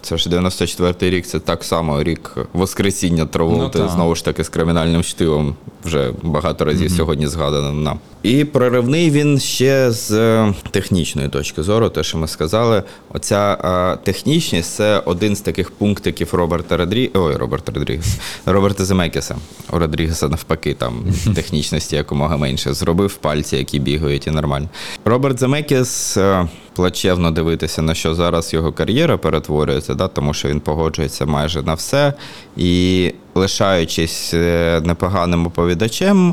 це ж 94-й рік, це так само рік Воскресіння Траволти, Ну, знову ж таки, з кримінальним чтивом, вже багато разів сьогодні згаданим нам. І проривний він ще з е, технічної точки зору, те, що ми сказали. Оця е, технічність це один з таких пунктиків Роберта Родрі... Ой, Роберта Родрігеса. Роберта Земекіса. У Родрігеса навпаки, там технічності якомога менше. Зробив пальці, які бігають, і нормально. Роберт Земекіс е, плачевно дивитися, на що зараз його кар'єра перетворюється, да, тому що він погоджується майже на все. І лишаючись е, непоганим оповідачем,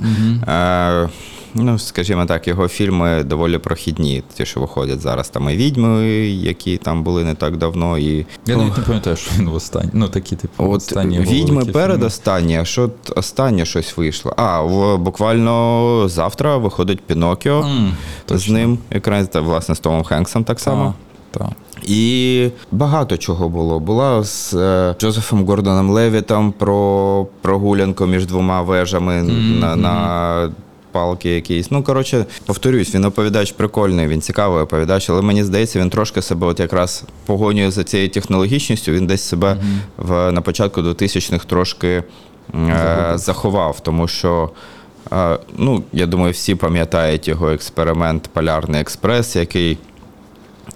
е, ну, скажімо так, його фільми доволі прохідні, ті, що виходять зараз. Там і відьми, які там були не так давно. І... Я навіть не пам'ятаю, що він в останній. Ну, такі, типу, От останні відьми великі перед останні, а що останнє щось вийшло? А, в, буквально завтра виходить Пінокіо М, з ним, та, власне з Томом Хенксом так само. Так. І багато чого було. Була з е, Джозефом Гордоном Левітом про прогулянку між двома вежами на, на палки якісь. Ну, коротше, повторюсь, він оповідач прикольний, він цікавий оповідач, але мені здається, він трошки себе от якраз погонює за цією технологічністю. Він десь себе в, на початку 2000-х трошки е, заховав, тому що. е, Ну, я думаю, всі пам'ятають його експеримент Полярний експрес, який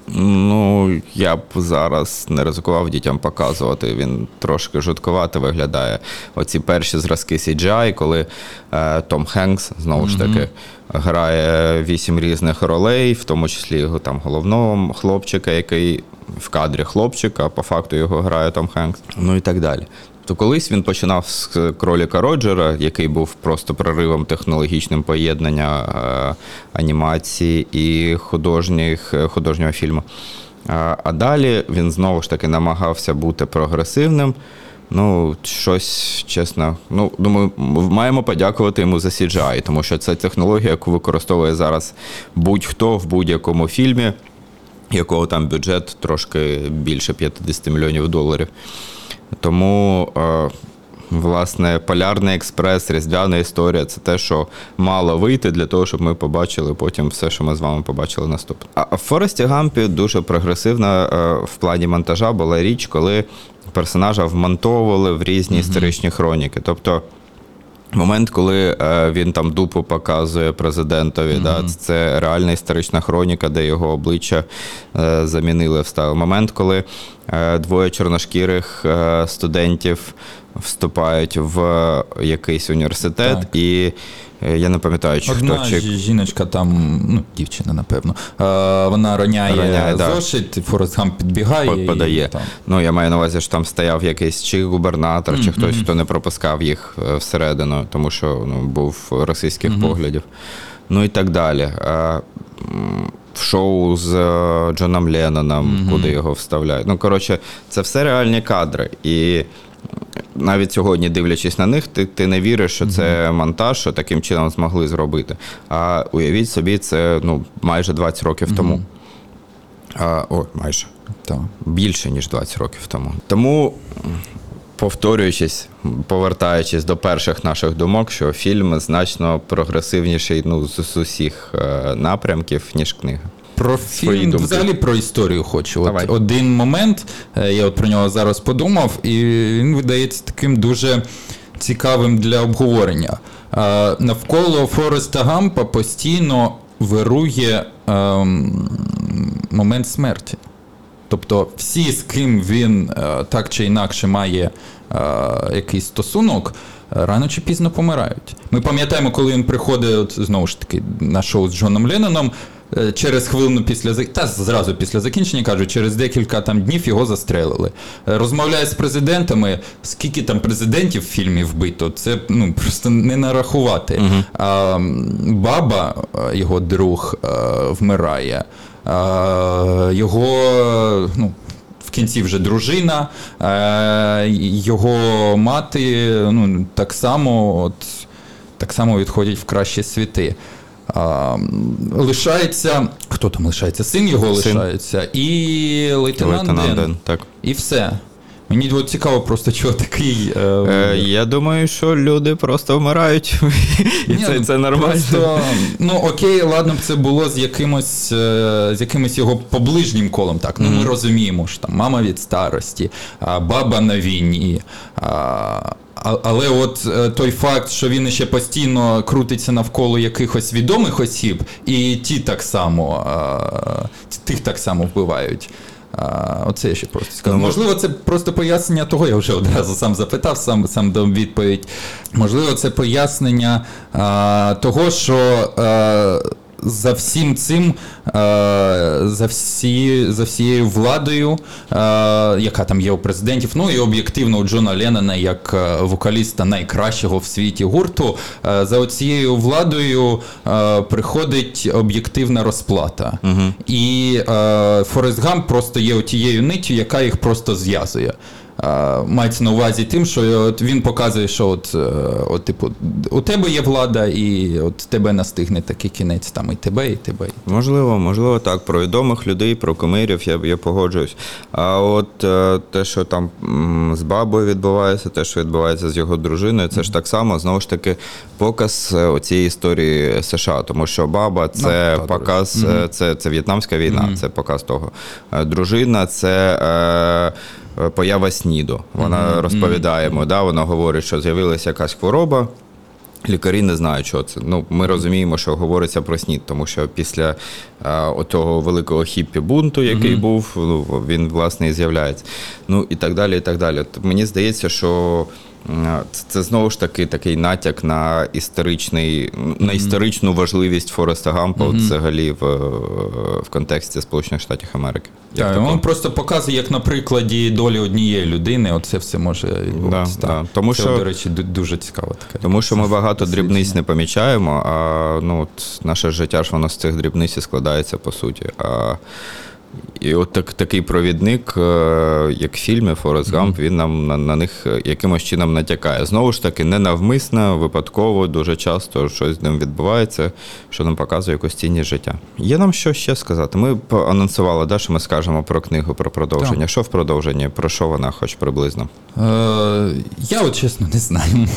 Ну, я б зараз не ризикував дітям показувати. Він трошки жутковато виглядає. Оці перші зразки CGI, коли е, Том Хенкс знову ж таки грає вісім різних ролей, в тому числі його там головного хлопчика, який в кадрі хлопчика, а по факту його грає Том Хенкс. Ну і так далі. То колись він починав з кроліка Роджера, який був просто проривом технологічним поєднання е, анімації і художніх, е, художнього фільму. А, далі він знову ж таки намагався бути прогресивним. Ну, щось чесно. Ну, думаю, маємо подякувати йому за CGI, тому що це технологія, яку використовує зараз будь-хто в будь-якому фільмі, якого там бюджет трошки більше 50 мільйонів доларів. Тому, е, власне, Полярний експрес, Різдвяна історія це те, що мало вийти для того, щоб ми побачили потім все, що ми з вами побачили наступне. А в Форесті Гампі дуже прогресивна е, в плані монтажа була річ, коли персонажа вмонтовували в різні історичні хроніки. Тобто Момент, коли е, він там дупу показує президентові, да, це реальна історична хроніка, де його обличчя е, замінили вставили. Момент, коли е, двоє чорношкірих е, студентів вступають в якийсь університет, Так. і я не пам'ятаю, чи Одна хто чи жіночка там, ну, дівчина, напевно, е, вона роняє, Роняє, да. зошит, Форест Гамп підбігає. По- подає. І, там. Ну, я маю на увазі, що там стояв якийсь чи губернатор, чи хтось, хто не пропускав їх е, всередину, тому що ну, був російських поглядів. Ну і так далі. Е, В шоу з е, Джоном Ленноном, куди його вставляють. Ну, коротше, це все реальні кадри. І навіть сьогодні, дивлячись на них, ти, ти не віриш, що це монтаж, що таким чином змогли зробити. А уявіть собі, це ну, майже 20 років тому. А, о, майже Так. більше ніж 20 років тому. Тому, повторюючись, повертаючись до перших наших думок, що фільм значно прогресивніший ну, з, з усіх е, напрямків, ніж книга. Про фільм, думки. взагалі про історію хочу. Давай. От один момент, е, я от про нього зараз подумав, і він видається таким дуже цікавим для обговорення. Е, Навколо Фореста Гампа постійно вирує ем, момент смерті. Тобто всі, з ким він е, так чи інакше має е, якийсь стосунок, рано чи пізно помирають. Ми пам'ятаємо, коли він приходить от, знову ж таки на шоу з Джоном Ленноном. Е, Через хвилину після та зразу після закінчення кажуть, через декілька там днів його застрелили. Е, Розмовляє з президентами, скільки там президентів в фільмі вбито, це ну просто не нарахувати. А, баба, е, його друг, вмирає. А, його ну, в кінці вже дружина, його мати ну, так само, от, так само відходять в кращі світи. А, лишається. Хто там лишається? Син його Син. лишається, і лейтенант, Лейтенант Ден. Ден, так. І все. Мені от цікаво, просто чого такий. Е, Е, я думаю, що люди просто вмирають, і Ні, це, ну, це нормально. Просто, ну окей, ладно б це було з якимось, е, з якимось його поближнім колом. Так, ну ми розуміємо, що там мама від старості, а баба на війні. А, а- але от е, той факт, що він ще постійно крутиться навколо якихось відомих осіб, і ті так само, тих так само вбивають. А, оце я ще просто скажу. Ну, Можливо, це просто пояснення того, я вже одразу сам запитав, сам, сам дав відповідь. Можливо, це пояснення а, того, що а, за всім цим, а, за, всі, за всією владою, а, яка там є у президентів, ну і об'єктивно у Джона Леннона як вокаліста найкращого в світі гурту, за оцією владою приходить об'єктивна розплата. І е, Форест Гамп просто є тією ниттю, яка їх просто зв'язує. Е, мається на увазі тим, що от він показує, що от, е, от, типу, у тебе є влада, і от тебе настигне такий кінець, там і тебе, і тебе. Можливо, можливо, так. Про відомих людей, про кумирів я, я погоджуюсь. А от е, те, що там з бабою відбувається, те, що відбувається з його дружиною, це ж так само знову ж таки показ е, оцієї історії США. Тому що баба це Ну, показ, е, це, це В'єтнамська війна, це показ того. Е, Дружина це. Е, е, Поява СНІДу. Вона розповідає йому, да, вона говорить, що з'явилася якась хвороба, Лікарі не знають, що це. Ну, ми розуміємо, що говориться про снід, тому що після а, отого великого хіппі бунту, який був, ну, він власне і з'являється. Ну і так далі. і так далі. Мені здається, що це, це знову ж таки такий натяк на історичний, на історичну важливість Фореста Гампа от взагалі в, в контексті Сполучених Штатів Америки. Так, він просто показує, як на прикладі долі однієї людини, оце все може відбуватися. Да, да. Тому це, що- до речі, дуже цікаво таке. Тому що ми багато дрібниць не помічаємо, а ну, от наше життя ж воно з цих дрібниць і складається по суті. А, і от так, такий провідник, е, як в фільмі Форест Гамп, він нам на, на них якимось чином натякає. Знову ж таки, ненавмисно, випадково, дуже часто щось з ним відбувається, що нам показує якусь цінність життя. Є нам що ще сказати? Ми анонсували, да, що ми скажемо про книгу, про продовження. Що в продовженні? Про що вона, хоч приблизно? Е, я от чесно не знаю.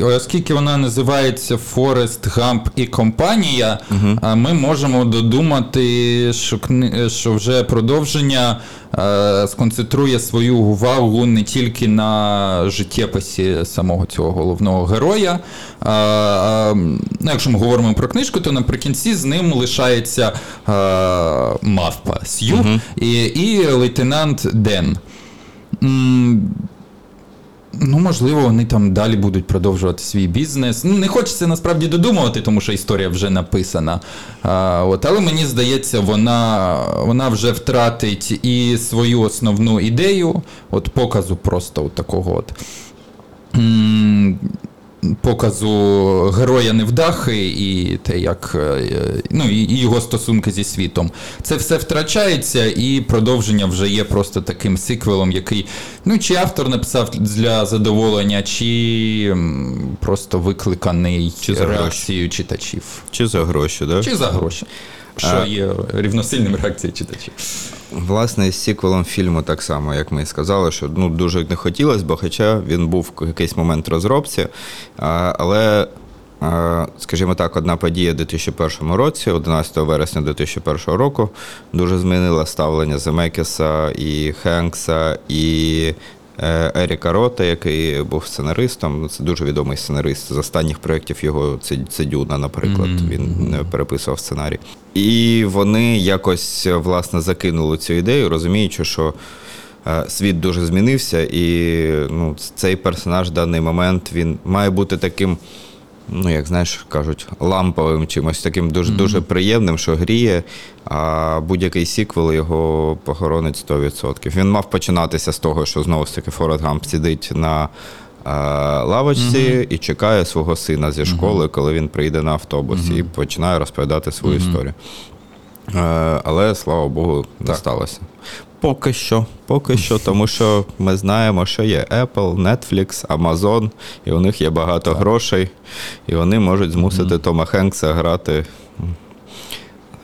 Е, оскільки вона називається Форест Гамп і компанія, а ми можемо додумати, що, кни... що вже продовження е, сконцентрує свою увагу не тільки на життєписі самого цього головного героя. А, ну, якщо ми говоримо про книжку, то наприкінці з ним лишається е, мавпа Сью і, і лейтенант Ден. Ну, можливо, вони там далі будуть продовжувати свій бізнес. Ну, не хочеться насправді додумувати, тому що історія вже написана. А, от, але мені здається, вона, вона вже втратить і свою основну ідею, от показу просто от такого от. Показу героя невдахи і те, як е, ну, і його стосунки зі світом. Це все втрачається, і продовження вже є просто таким сиквелом, який ну чи автор написав для задоволення, чи просто викликаний Чи за гроші. реакцією читачів. Чи за гроші, да? Чи за гроші. Що А- є рівносильним реакцією читачів. Власне, з сіквелом фільму так само, як ми і сказали, що ну, дуже не хотілося, бо хоча він був в якийсь момент розробці. Але, скажімо так, одна подія у 2001 році, 11 вересня 2001 року, дуже змінила ставлення Земекіса і Хенкса, і Еріка Рота, який був сценаристом. Це дуже відомий сценарист з останніх проєктів його це, це Дюна, наприклад. Він е, переписував сценарій. І вони якось е, власне закинули цю ідею, розуміючи, що е, світ дуже змінився, і ну, цей персонаж в даний момент він має бути таким. Ну, як знаєш, кажуть, ламповим чимось таким дуже дуже приємним, що гріє, а будь-який сіквел його похоронить 100%. Він мав починатися з того, що знову ж таки Форест Гамп сидить на е, лавочці і чекає свого сина зі школи, коли він прийде на автобус і починає розповідати свою історію. Е, але слава Богу, не сталося. Поки що, поки що, тому що ми знаємо, що є Apple, Netflix, Amazon, і у них є багато грошей, і вони можуть змусити Тома Хенкса грати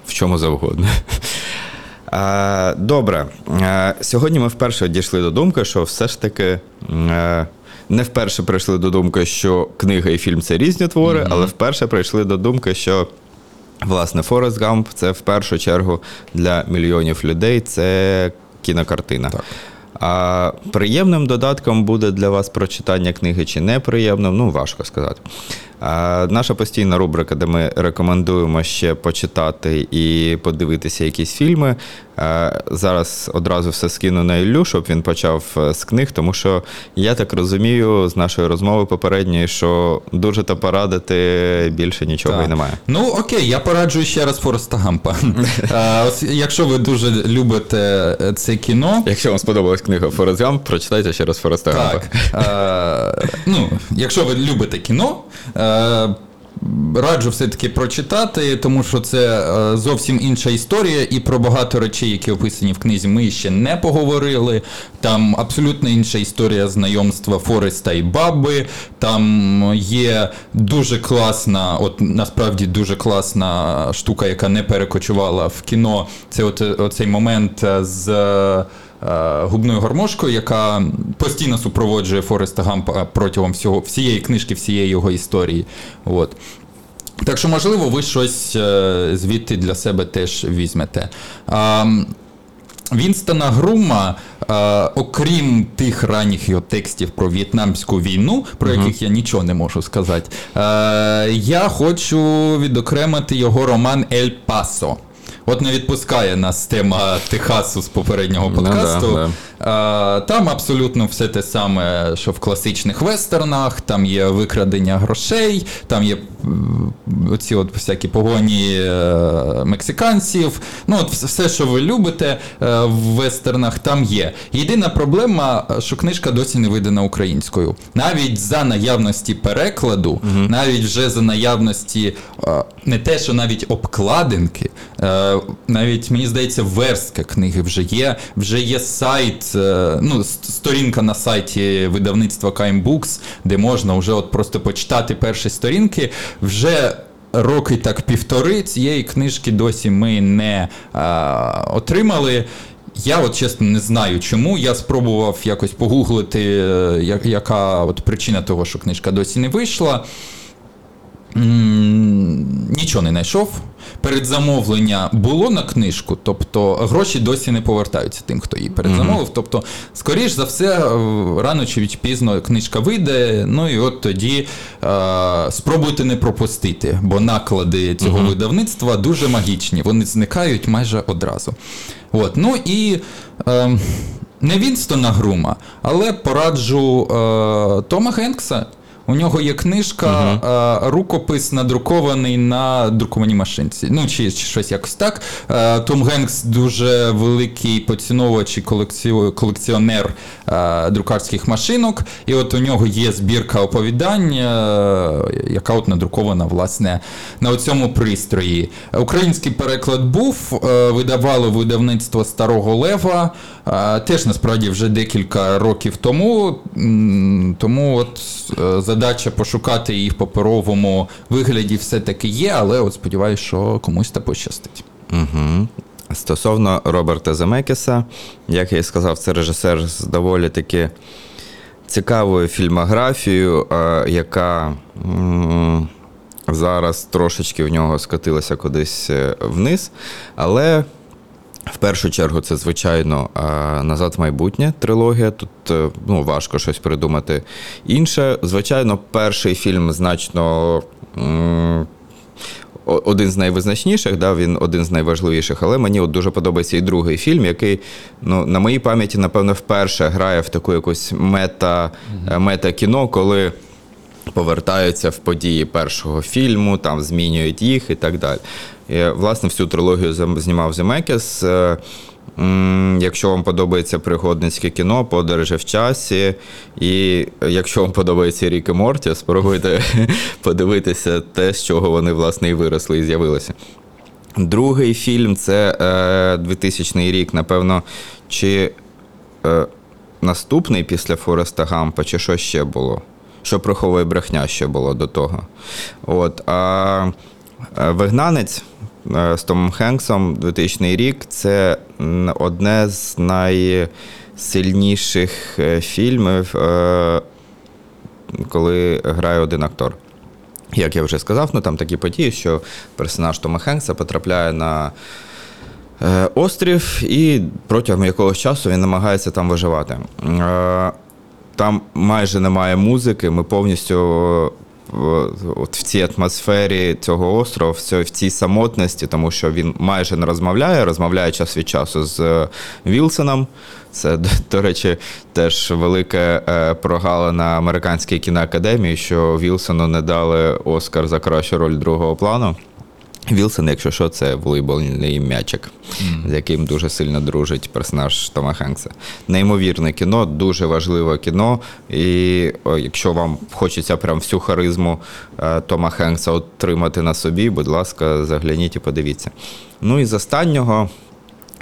в чому завгодно. Добре. Сьогодні ми вперше дійшли до думки, що все ж таки. е, Не вперше прийшли до думки, що книга і фільм це різні твори, але вперше прийшли до думки, що Власне, Форест Гамп це в першу чергу для мільйонів людей це кінокартина. Так. А приємним додатком буде для вас прочитання книги чи неприємним, ну важко сказати. Наша постійна рубрика, де ми рекомендуємо ще почитати і подивитися якісь фільми. Зараз одразу все скину на Іллю, щоб він почав е, з книг, тому що я так розумію з нашої розмови попередньої, що дуже то порадити більше нічого Так. і немає. Ну окей, я пораджую ще раз Фореста Гампа. Якщо ви дуже любите е, це кіно, Якщо вам сподобалась книга Форест Гамп, прочитайте ще раз Фореста Гампа. Так. Ну, якщо ви любите кіно, е, раджу все-таки прочитати, тому що це е, зовсім інша історія, і про багато речей, які описані в книзі, ми ще не поговорили. Там абсолютно інша історія знайомства Фореста і Баби. Там є дуже класна, от насправді дуже класна штука, яка не перекочувала в кіно. Це от, оцей момент е, з. Е, губною гармошкою, яка постійно супроводжує Фореста Гампа протягом всього, всієї книжки, всієї його історії. От. Так що, можливо, ви щось е, звідти для себе теж візьмете. А, Вінстона Грума, е, окрім тих ранніх його текстів про в'єтнамську війну, про яких я нічого не можу сказати, я хочу відокремити його роман Ель Пасо. От не відпускає нас тема Техасу з попереднього Ну да, подкасту. да. Е, Там абсолютно все те саме, що в класичних вестернах, там є викрадення грошей, там є оці от всякі погоні е, мексиканців. Ну, от все, що ви любите е, в вестернах, там є. Єдина проблема, що книжка досі не видана українською. Навіть за наявності перекладу, навіть вже за наявності не те, що навіть обкладинки, навіть мені здається, верстка книги вже є. Вже є сайт, е, ну, сторінка на сайті видавництва Kind Books, де можна вже от просто почитати перші сторінки. Вже роки так півтори цієї книжки досі ми не е, отримали. Я от чесно не знаю чому. Я спробував якось погуглити, е, яка от причина того, що книжка досі не вийшла. Нічого не знайшов. Передзамовлення було на книжку, тобто гроші досі не повертаються тим, хто її передзамовив. Тобто, скоріш за все, е, рано чи пізно книжка вийде. Ну і от тоді е, спробуйте не пропустити, бо наклади цього видавництва дуже магічні. Вони зникають майже одразу. От, ну і. Е, не Вінстона Грума, але пораджу е, Тома Генкса. У нього є книжка, е, рукопис надрукований на друкованій машинці. Ну, чи, чи щось якось так. Е, Том Генкс дуже великий поціновувач і колекціонер е, друкарських машинок. І от у нього є збірка оповідань, яка от надрукована, власне, на цьому пристрої. Український переклад був, видавало видавництво Старого Лева. Теж насправді вже декілька років тому. Тому от е, задача пошукати їх в паперовому вигляді все-таки є, але от сподіваюся, що комусь та пощастить. Угу. Стосовно Роберта Земекіса, як я і сказав, це режисер з доволі таки цікавою фільмографією, е, яка зараз трошечки в нього скотилася кудись е, вниз. Але в першу чергу це, звичайно, е, назад в майбутнє трилогія. Тут е, ну, важко щось придумати інше. Звичайно, перший фільм значно. один з найвизначніших, да, він один з найважливіших, але мені от дуже подобається і другий фільм, який ну, на моїй пам'яті, напевно, вперше грає в таку якусь мета, е, мета-кіно, коли повертаються в події першого фільму, там змінюють їх і так далі. І, власне, всю трилогію знімав Земекіс. Е, Якщо вам подобається пригодницьке кіно, подорожі в часі, і якщо вам подобається Рік і Морті, спробуйте подивитися те, з чого вони власне і виросли і з'явилися. Другий фільм це е, 2000 рік, напевно, чи е, наступний після Фореста Гампа, чи що ще було? Що приховує брехня ще було до того. От, а е, Вигнанець е, з Томом Хенксом 2000 рік це одне з найсильніших е, фільмів, е, коли грає один актор. Як я вже сказав, ну там такі події, що персонаж Тома Хенкса потрапляє на е, острів, і протягом якогось часу він намагається там виживати. Е, там майже немає музики, ми повністю е, от в цій атмосфері цього острова, в цій, самотності, тому що він майже не розмовляє, розмовляє час від часу з е, Вілсоном. Це, до, речі, теж велике е, прогалина американській кіноакадемії, що Вілсону не дали Оскар за кращу роль другого плану. Вілсон, якщо що, це волейбольний м'ячик, з яким дуже сильно дружить персонаж Тома Хенкса. Неймовірне кіно, дуже важливе кіно. І о, якщо вам хочеться прям всю харизму е, Тома Хенкса отримати на собі, будь ласка, загляніть і подивіться. Ну і з останнього.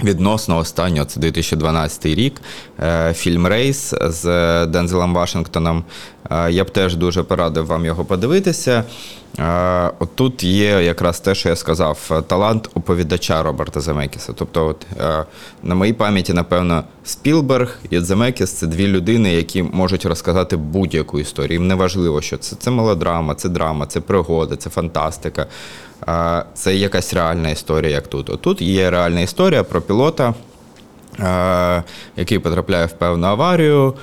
Відносно останнього, це 2012 рік, е, фільм Рейс з Дензелом Вашингтоном. Е, Я б теж дуже порадив вам його подивитися. Е, От тут є якраз те, що я сказав, е, талант оповідача Роберта Земекіса. Тобто, от, е, на моїй пам'яті, напевно, Спілберг і Земекіс це дві людини, які можуть розказати будь-яку історію. Їм не важливо, що це, це мелодрама, це драма, це пригода, це фантастика. Це якась реальна історія, як тут. Тут є реальна історія про пілота, який потрапляє в певну аварію.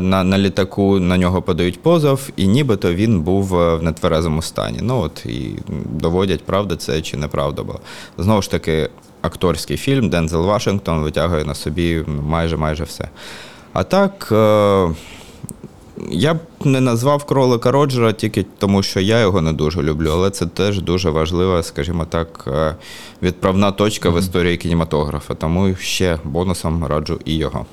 На, на літаку на нього подають позов, і нібито він був е, в нетверезому стані. Ну от і доводять, правда це чи неправда була. Знову ж таки, акторський фільм Дензел Вашингтон витягує на собі майже майже все. А так. е, я б не назвав кролика Роджера тільки тому, що я його не дуже люблю, але це теж дуже важлива, скажімо так, е, відправна точка в історії кінематографа. Тому ще бонусом раджу і його.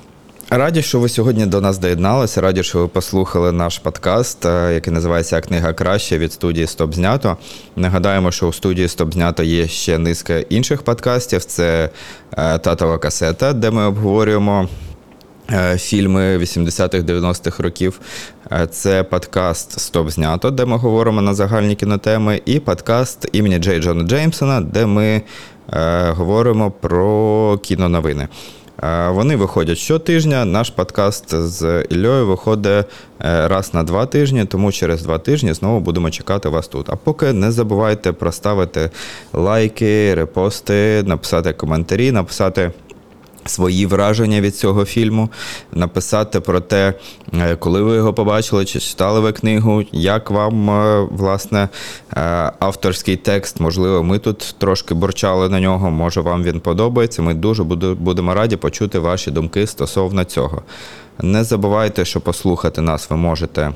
Раді, що ви сьогодні до нас доєдналися. Раді, що ви послухали наш подкаст, е, який називається Книга краще від студії Стоп знято. Нагадаємо, що у студії Стоп знято є ще низка інших подкастів. Це е, татова касета, де ми обговорюємо фільми 80-х, 90-х років. Е, Це подкаст Стоп знято, де ми говоримо на загальні кінотеми, і подкаст імені Джей Джона Джеймсона, де ми е, говоримо про кіноновини. Е, Вони виходять щотижня. Наш подкаст з Іллею виходить е, раз на два тижні, тому через два тижні знову будемо чекати вас тут. А поки не забувайте проставити лайки, репости, написати коментарі, написати. Свої враження від цього фільму, написати про те, е, коли ви його побачили, чи читали ви книгу, як вам е, власне е, авторський текст. Можливо, ми тут трошки борчали на нього. Може, вам він подобається. Ми дуже будемо раді почути ваші думки стосовно цього. Не забувайте, що послухати нас ви можете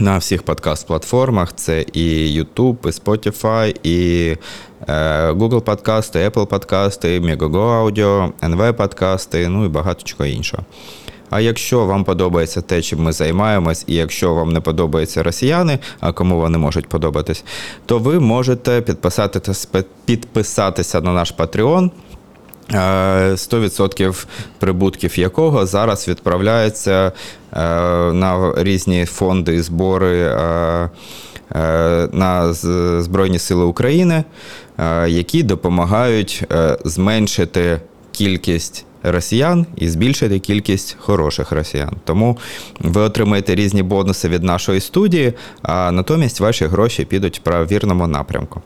на всіх подкаст-платформах. Це і YouTube, і Spotify, і Google подкасти, Apple подкасти, Megogo Audio, NV подкасти, ну і багато чого іншого. А якщо вам подобається те, чим ми займаємось, і якщо вам не подобаються росіяни, а кому вони можуть подобатись, то ви можете підписатися, на наш Patreon. Е, 100% прибутків якого зараз відправляється е, на різні фонди і збори е, е, на Збройні Сили України, е, які допомагають е, зменшити кількість росіян і збільшити кількість хороших росіян. Тому ви отримаєте різні бонуси від нашої студії, а натомість ваші гроші підуть в правірному напрямку.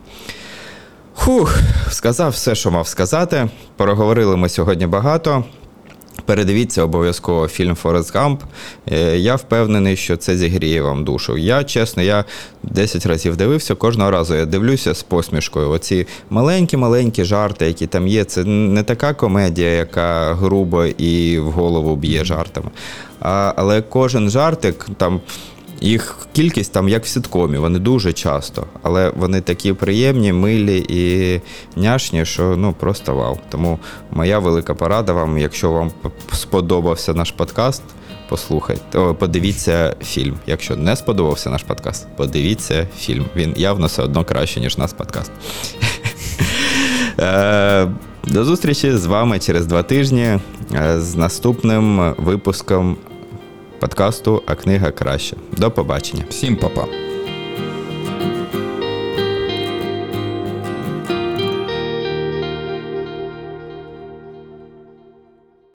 Хух, сказав все, що мав сказати. Проговорили ми сьогодні багато. Передивіться обов'язково фільм Форест Гамп. Е, Я впевнений, що це зігріє вам душу. Я, чесно, я 10 разів дивився, кожного разу я дивлюся з посмішкою. Оці маленькі-маленькі жарти, які там є, це не така комедія, яка грубо і в голову б'є жартами. А, але кожен жартик там. Їх кількість там як в сіткомі, вони дуже часто, але вони такі приємні, милі і няшні, що ну просто вау. Тому моя велика порада вам, якщо вам сподобався наш подкаст, послухайте, о, подивіться фільм. Якщо не сподобався наш подкаст, подивіться фільм. Він явно все одно краще, ніж наш подкаст. Е, До зустрічі з вами через два тижні е, з наступним випуском подкасту А книга краще. До побачення. Всім па-па.